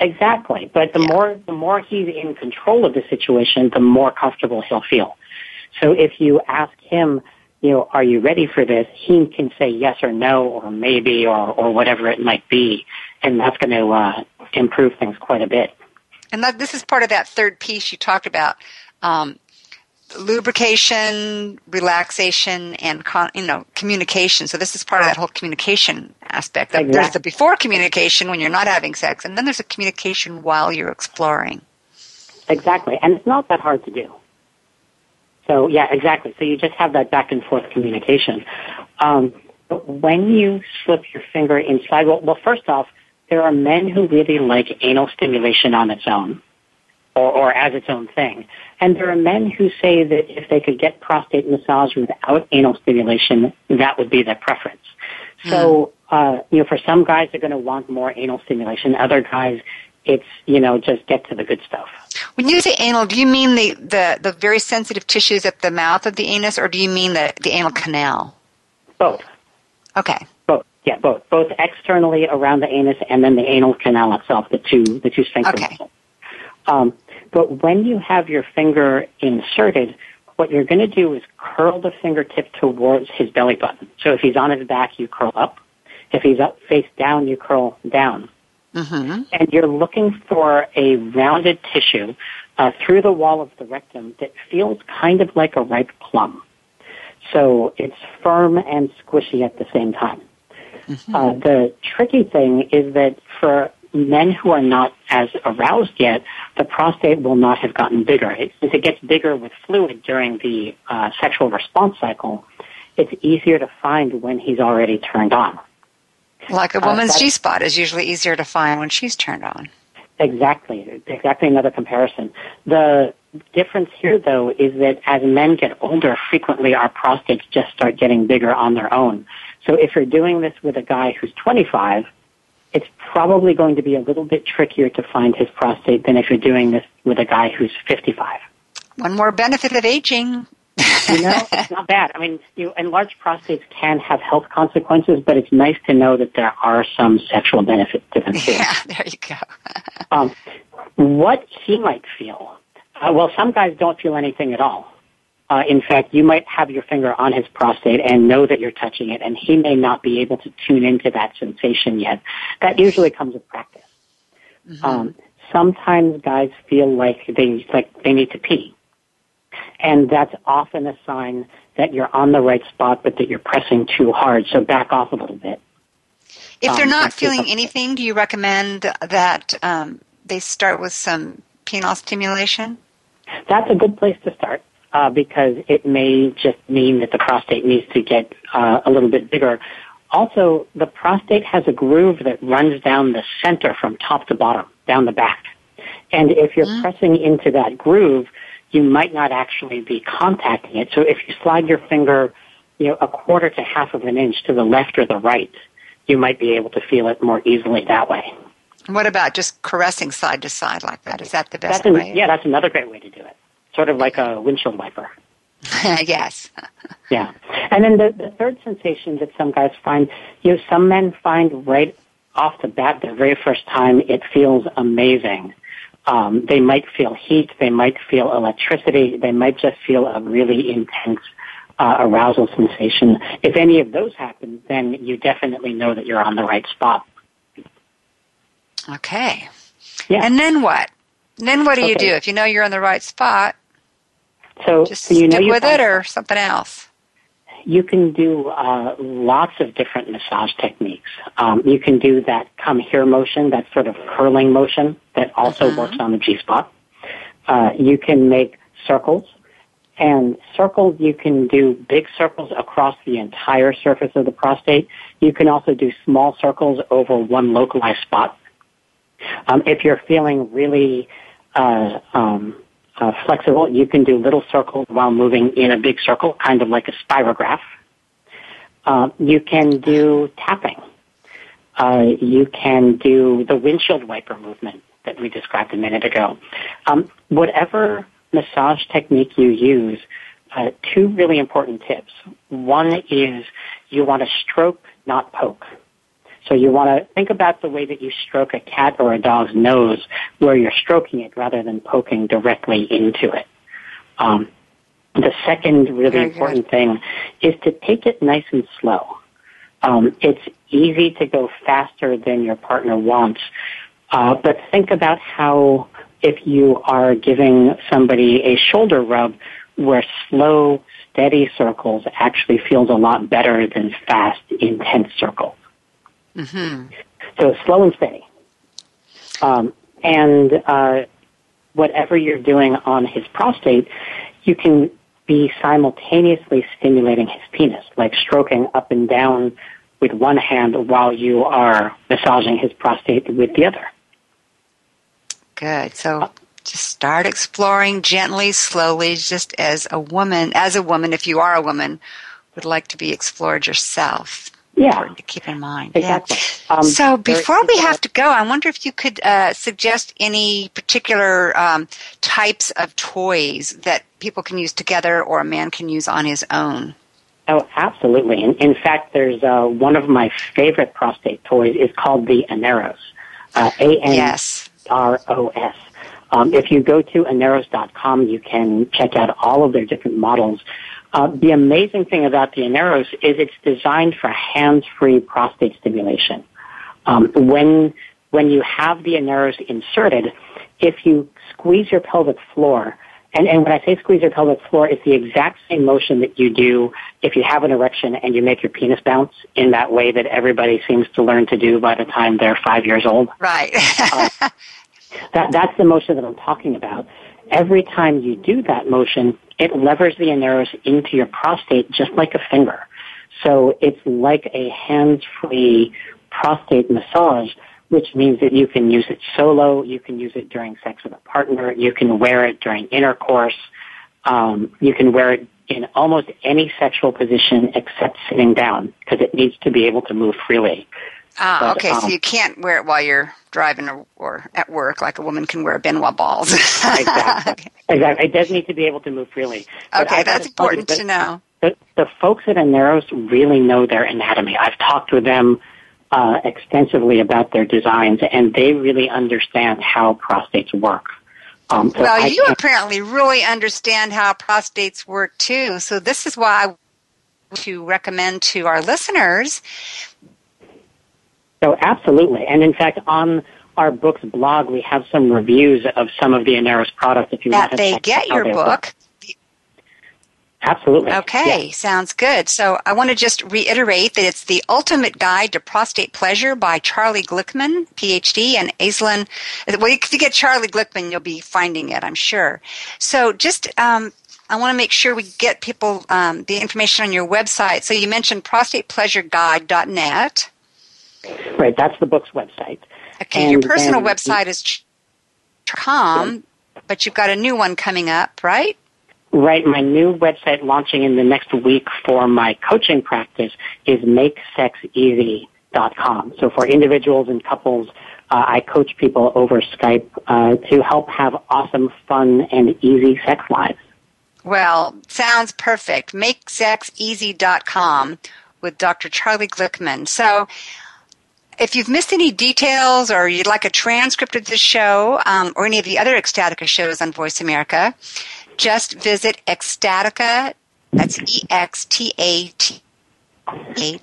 Exactly, but the yeah. more the more he's in control of the situation, the more comfortable he'll feel. So if you ask him, you know, are you ready for this? He can say yes or no or maybe or or whatever it might be, and that's going to uh, improve things quite a bit. And that, this is part of that third piece you talked about. Um, lubrication, relaxation, and con- you know communication. So this is part of that whole communication aspect. Exactly. There's the before communication when you're not having sex, and then there's a communication while you're exploring. Exactly, and it's not that hard to do. So yeah, exactly. So you just have that back and forth communication. Um, but when you slip your finger inside, well, well, first off, there are men who really like anal stimulation on its own or, or as its own thing. And there are men who say that if they could get prostate massage without anal stimulation, that would be their preference. Mm. So, uh, you know, for some guys, they're going to want more anal stimulation. Other guys, it's, you know, just get to the good stuff. When you say anal, do you mean the, the, the very sensitive tissues at the mouth of the anus, or do you mean the, the anal canal? Both. Okay. Both. Yeah, both both externally around the anus and then the anal canal itself, the two the two sphincter okay. Um, but when you have your finger inserted, what you're going to do is curl the fingertip towards his belly button. So if he's on his back, you curl up. If he's up face down, you curl down. Mm-hmm. And you're looking for a rounded tissue uh, through the wall of the rectum that feels kind of like a ripe plum. So it's firm and squishy at the same time. Mm-hmm. Uh, the tricky thing is that for men who are not as aroused yet, the prostate will not have gotten bigger. It, as it gets bigger with fluid during the uh, sexual response cycle, it's easier to find when he's already turned on. Like a uh, woman's uh, G spot is usually easier to find when she's turned on. Exactly. Exactly another comparison. The difference here, though, is that as men get older, frequently our prostates just start getting bigger on their own. So if you're doing this with a guy who's 25, it's probably going to be a little bit trickier to find his prostate than if you're doing this with a guy who's 55. One more benefit of aging. you know, it's not bad. I mean, you enlarged prostates can have health consequences, but it's nice to know that there are some sexual benefits to them too. Yeah, there you go. um, what he might feel. Uh, well, some guys don't feel anything at all. Uh, in fact, you might have your finger on his prostate and know that you're touching it, and he may not be able to tune into that sensation yet. That usually comes with practice. Mm-hmm. Um, sometimes guys feel like they like they need to pee, and that's often a sign that you're on the right spot, but that you're pressing too hard. So back off a little bit. If they're um, not feeling anything, do you recommend that um, they start with some penile stimulation? That's a good place to start uh, because it may just mean that the prostate needs to get uh, a little bit bigger. Also, the prostate has a groove that runs down the center from top to bottom, down the back. And if you're mm. pressing into that groove, you might not actually be contacting it. So if you slide your finger, you know, a quarter to half of an inch to the left or the right, you might be able to feel it more easily that way. What about just caressing side to side like that? Is that the best an, way? Yeah, that's another great way to do it sort of like a windshield wiper. yes. yeah. And then the, the third sensation that some guys find, you know, some men find right off the bat, the very first time, it feels amazing. Um, they might feel heat, they might feel electricity, they might just feel a really intense uh, arousal sensation. If any of those happen, then you definitely know that you're on the right spot. Okay. Yeah. And then what? then what do okay. you do if you know you're on the right spot? So, just so you stick know with it or something else. You can do uh, lots of different massage techniques. Um, you can do that come here motion, that sort of curling motion that also mm-hmm. works on the G spot. Uh, you can make circles, and circles you can do big circles across the entire surface of the prostate. You can also do small circles over one localized spot. Um, if you're feeling really uh, um, uh, flexible. You can do little circles while moving in a big circle, kind of like a spirograph. Uh, you can do tapping. Uh, you can do the windshield wiper movement that we described a minute ago. Um, whatever massage technique you use, uh, two really important tips. One is you want to stroke, not poke. So you want to think about the way that you stroke a cat or a dog's nose, where you're stroking it rather than poking directly into it. Um, the second really Very important good. thing is to take it nice and slow. Um, it's easy to go faster than your partner wants, uh, but think about how if you are giving somebody a shoulder rub, where slow, steady circles actually feels a lot better than fast, intense circles. Mm-hmm. So slow and steady. Um, and uh, whatever you're doing on his prostate, you can be simultaneously stimulating his penis, like stroking up and down with one hand while you are massaging his prostate with the other. Good. So just start exploring gently, slowly, just as a woman, as a woman, if you are a woman, would like to be explored yourself yeah. important to keep in mind. Exactly. Yeah. Um, so before we have to go, I wonder if you could uh, suggest any particular um, types of toys that people can use together or a man can use on his own. Oh, absolutely. In, in fact, there's uh, one of my favorite prostate toys is called the Aneros. Uh, A-N-R-O-S. Um, if you go to aneros.com, you can check out all of their different models. Uh, the amazing thing about the Aneros is it's designed for hands-free prostate stimulation. Um, when when you have the Aneros inserted, if you squeeze your pelvic floor, and, and when I say squeeze your pelvic floor, it's the exact same motion that you do if you have an erection and you make your penis bounce in that way that everybody seems to learn to do by the time they're five years old. Right. uh, that, that's the motion that I'm talking about. Every time you do that motion, it levers the aneros into your prostate just like a finger. So it's like a hands-free prostate massage, which means that you can use it solo, you can use it during sex with a partner, you can wear it during intercourse, um, you can wear it in almost any sexual position except sitting down because it needs to be able to move freely. Ah, okay. Um, so you can't wear it while you're driving or, or, at work, like a woman can wear Ben Wa balls. exactly. okay. Exactly. It does need to be able to move freely. But okay, that's important to know. The, the folks at Aneros really know their anatomy. I've talked with them uh, extensively about their designs, and they really understand how prostates work. Um, so well, I you apparently really understand how prostates work too. So this is why I to recommend to our listeners. So absolutely, and in fact, on our book's blog, we have some reviews of some of the Aneros products. If you that want to they get your book. Absolutely. Okay, yeah. sounds good. So I want to just reiterate that it's The Ultimate Guide to Prostate Pleasure by Charlie Glickman, PhD, and Aislinn. Well, if you get Charlie Glickman, you'll be finding it, I'm sure. So just, um, I want to make sure we get people um, the information on your website. So you mentioned prostatepleasureguide.net. Right, that's the book's website. Okay, and, your personal website is com, but you've got a new one coming up, right? Right. My new website launching in the next week for my coaching practice is makesexeasy.com. So for individuals and couples, uh, I coach people over Skype uh, to help have awesome, fun, and easy sex lives. Well, sounds perfect. MakeSexEasy.com with Dr. Charlie Glickman. So, if you've missed any details or you'd like a transcript of this show um, or any of the other Ecstatica shows on Voice America, just visit Ecstatica, that's E-X-T-A-T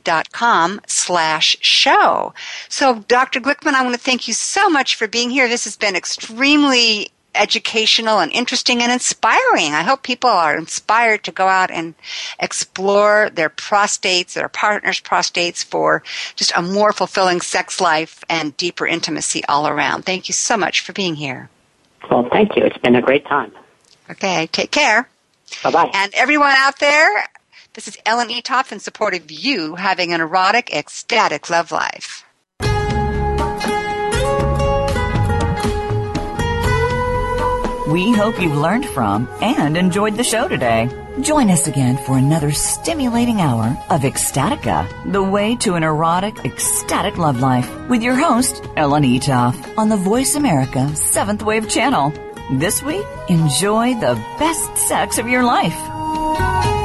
dot com slash show. So Dr. Glickman, I want to thank you so much for being here. This has been extremely educational and interesting and inspiring. I hope people are inspired to go out and explore their prostates, their partner's prostates for just a more fulfilling sex life and deeper intimacy all around. Thank you so much for being here. Well, thank you. It's been a great time. Okay, take care. Bye bye. And everyone out there, this is Ellen in support of you having an erotic, ecstatic love life. We hope you've learned from and enjoyed the show today. Join us again for another stimulating hour of Ecstatica, the way to an erotic, ecstatic love life, with your host, Ellen Eatough, on the Voice America Seventh Wave Channel. This week, enjoy the best sex of your life.